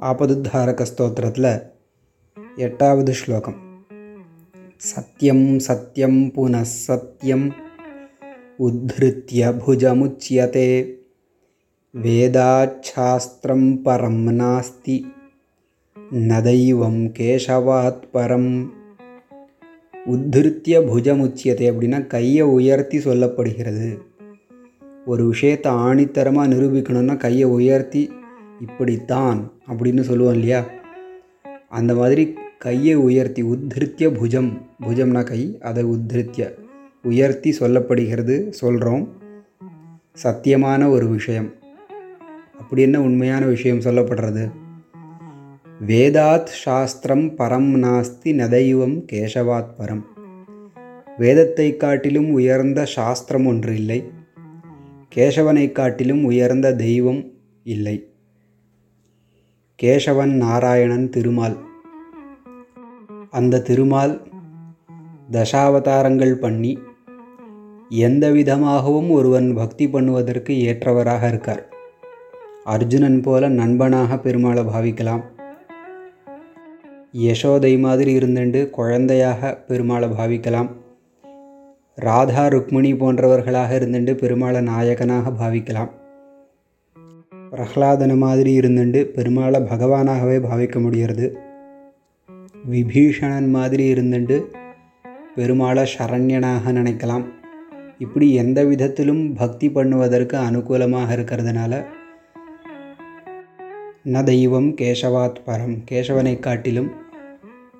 ஆபதுத்தாரகஸ்தோத்திரத்தில் எட்டாவது ஸ்லோகம். சத்யம் சத்யம் புனഃசத்யம் உத்ருத்திய புஜமுச்சியதே. வேதாச்சாஸ்திரம் பரம் நாஸ்தி நதைவம் கேசவாத் பரம். உத்ருத்திய புஜமுச்சியதே அப்படின்னா கையை உயர்த்தி சொல்லப்படுகிறது. ஒரு விஷயத்தை ஆணித்தரமாக நிரூபிக்கணும்னா கையை உயர்த்தி இப்படித்தான் அப்படின்னு சொல்லுவோம் இல்லையா? அந்த மாதிரி கையை உயர்த்தி உத்திருத்திய புஜம். புஜம்னா கை அதை உத்திருத்திய. உயர்த்தி சொல்லப்படுகிறது சொல்கிறோம் சத்தியமான ஒரு விஷயம். அப்படி என்ன உண்மையான விஷயம் சொல்லப்படுறது? வேதாத் சாஸ்திரம் பரம் நாஸ்தி நதைவம் கேசவாத் பரம். வேதத்தை காட்டிலும் உயர்ந்த சாஸ்திரம் ஒன்று இல்லை. கேசவனை காட்டிலும் உயர்ந்த தெய்வம் இல்லை. கேசவன் நாராயணன் திருமால். அந்த திருமால் தசாவதாரங்கள் பண்ணி எந்த விதமாகவும் ஒருவன் பக்தி பண்ணுவதற்கு ஏற்றவராக இருக்கார். அர்ஜுனன் போல நண்பனாக பெருமாளை பாவிக்கலாம். யசோதை மாதிரி இருந்துண்டு குழந்தையாக பெருமாளை பாவிக்கலாம். ராதா ருக்மிணி போன்றவர்களாக இருந்துட்டு பெருமாளை நாயகனாக பாவிக்கலாம். பிரஹ்லாதன மாதிரி இருந்துட்டு பெருமாளை பகவானாகவே பாவிக்க முடியறது. விபீஷணன் மாதிரி இருந்துட்டு பெருமாளை சரண்யனாக நினைக்கலாம். இப்படி எந்த விதத்திலும் பக்தி பண்ணுவதற்கு அனுகூலமாக இருக்கிறதுனால ந தெய்வம் கேசவாத் பரம் கேசவனை காட்டிலும்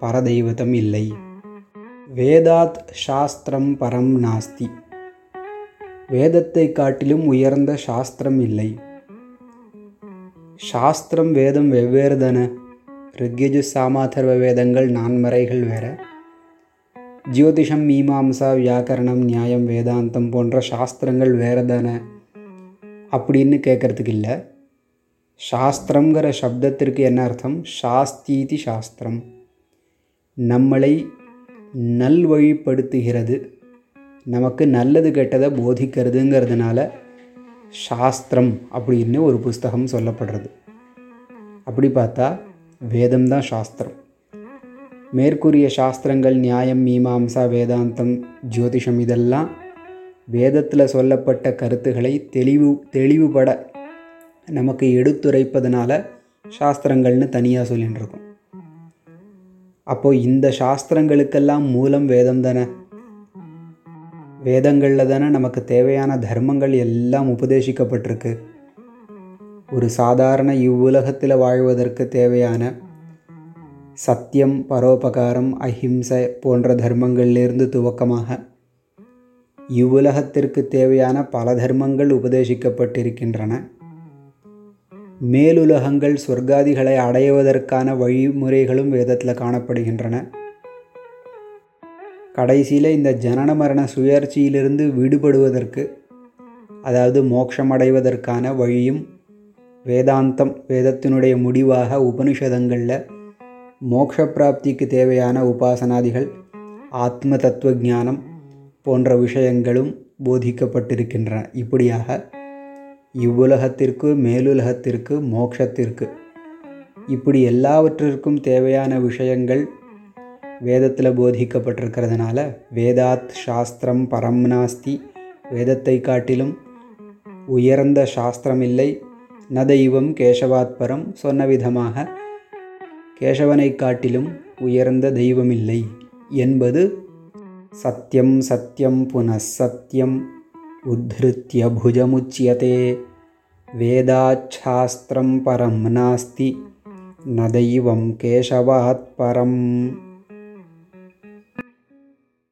பரதெய்வத்தம் இல்லை. வேதாத் சாஸ்திரம் பரம் நாஸ்தி. வேதத்தை காட்டிலும் உயர்ந்த சாஸ்திரம் இல்லை. சாஸ்திரம் வேதம் வெவ்வேறு தானே ரிக்யஜு சாமாதர்வ வேதங்கள் நான்மறைகள் வேற. ஜோதிஷம் மீமாம்சா வியாக்கரணம் நியாயம் வேதாந்தம் போன்ற சாஸ்திரங்கள் வேறு தானே அப்படின்னு கேட்குறதுக்கு இல்லை சாஸ்திரங்கிற சப்தத்திற்கு என்ன அர்த்தம்? சாஸ்தீதி சாஸ்திரம். நம்மளை நல்வழிப்படுத்துகிறது. நமக்கு நல்லது கெட்டதை போதிக்கிறதுங்கிறதுனால சாஸ்திரம் அப்படின்னு ஒரு புஸ்தகம் சொல்லப்படுறது. அப்படி பார்த்தா வேதம் தான் சாஸ்திரம். மேற்கூறிய சாஸ்திரங்கள் நியாயம் மீமாம்சா வேதாந்தம் ஜோதிஷம் இதெல்லாம் வேதத்தில் சொல்லப்பட்ட கருத்துக்களை தெளிவு தெளிவுபட நமக்கு எடுத்துரைப்பதனால சாஸ்திரங்கள்னு தனியாக சொல்லின்னு இருக்கோம் அப்போது இந்த சாஸ்திரங்களுக்கெல்லாம் மூலம் வேதம் தானே? வேதங்களில் தானே நமக்கு தேவையான தர்மங்கள் எல்லாம் உபதேசிக்கப்பட்டிருக்கு. ஒரு சாதாரண இவ்வுலகத்தில் வாழ்வதற்கு தேவையான சத்தியம் பரோபகாரம் அஹிம்சை போன்ற தர்மங்களிலிருந்து துவக்கமாக இவ்வுலகத்திற்கு தேவையான பல தர்மங்கள் உபதேசிக்கப்பட்டிருக்கின்றன. மேலுலகங்கள் சொர்க்காதிகளை அடைவதற்கான வழிமுறைகளும் வேதத்தில் காணப்படுகின்றன. கடைசியில் இந்த ஜனன மரண சுயற்சியிலிருந்து விடுபடுவதற்கு அதாவது மோட்சமடைவதற்கான வழியும் வேதாந்தம் வேதத்தினுடைய முடிவாக உபனிஷதங்களில் மோட்ச பிராப்திக்கு தேவையான உபாசனாதிகள் ஆத்ம தத்துவ ஞானம் போன்ற விஷயங்களும் போதிக்கப்பட்டிருக்கின்றன. இப்படியாக இவ்வுலகத்திற்கு மேலுலகத்திற்கு மோட்சத்திற்கு இப்படி எல்லாவற்றிற்கும் தேவையான விஷயங்கள் வேதத்தில் போதிக்கப்பட்டிருக்கிறதுனால வேதாத் சாஸ்திரம் பரம் நாஸ்தி வேதத்தை காட்டிலும் உயர்ந்த சாஸ்திரம் இல்லை. ந தெய்வம் கேசவாத்பரம் சொன்ன விதமாக கேசவனை காட்டிலும் உயர்ந்த தெய்வமில்லை என்பது சத்தியம் சத்தியம் புனசத்தியம் உத்ருத்திய புஜமுச்சியதே. வேதாச்சாஸ்திரம் பரம் நாஸ்தி ந தெய்வம் கேசவாத் பரம்.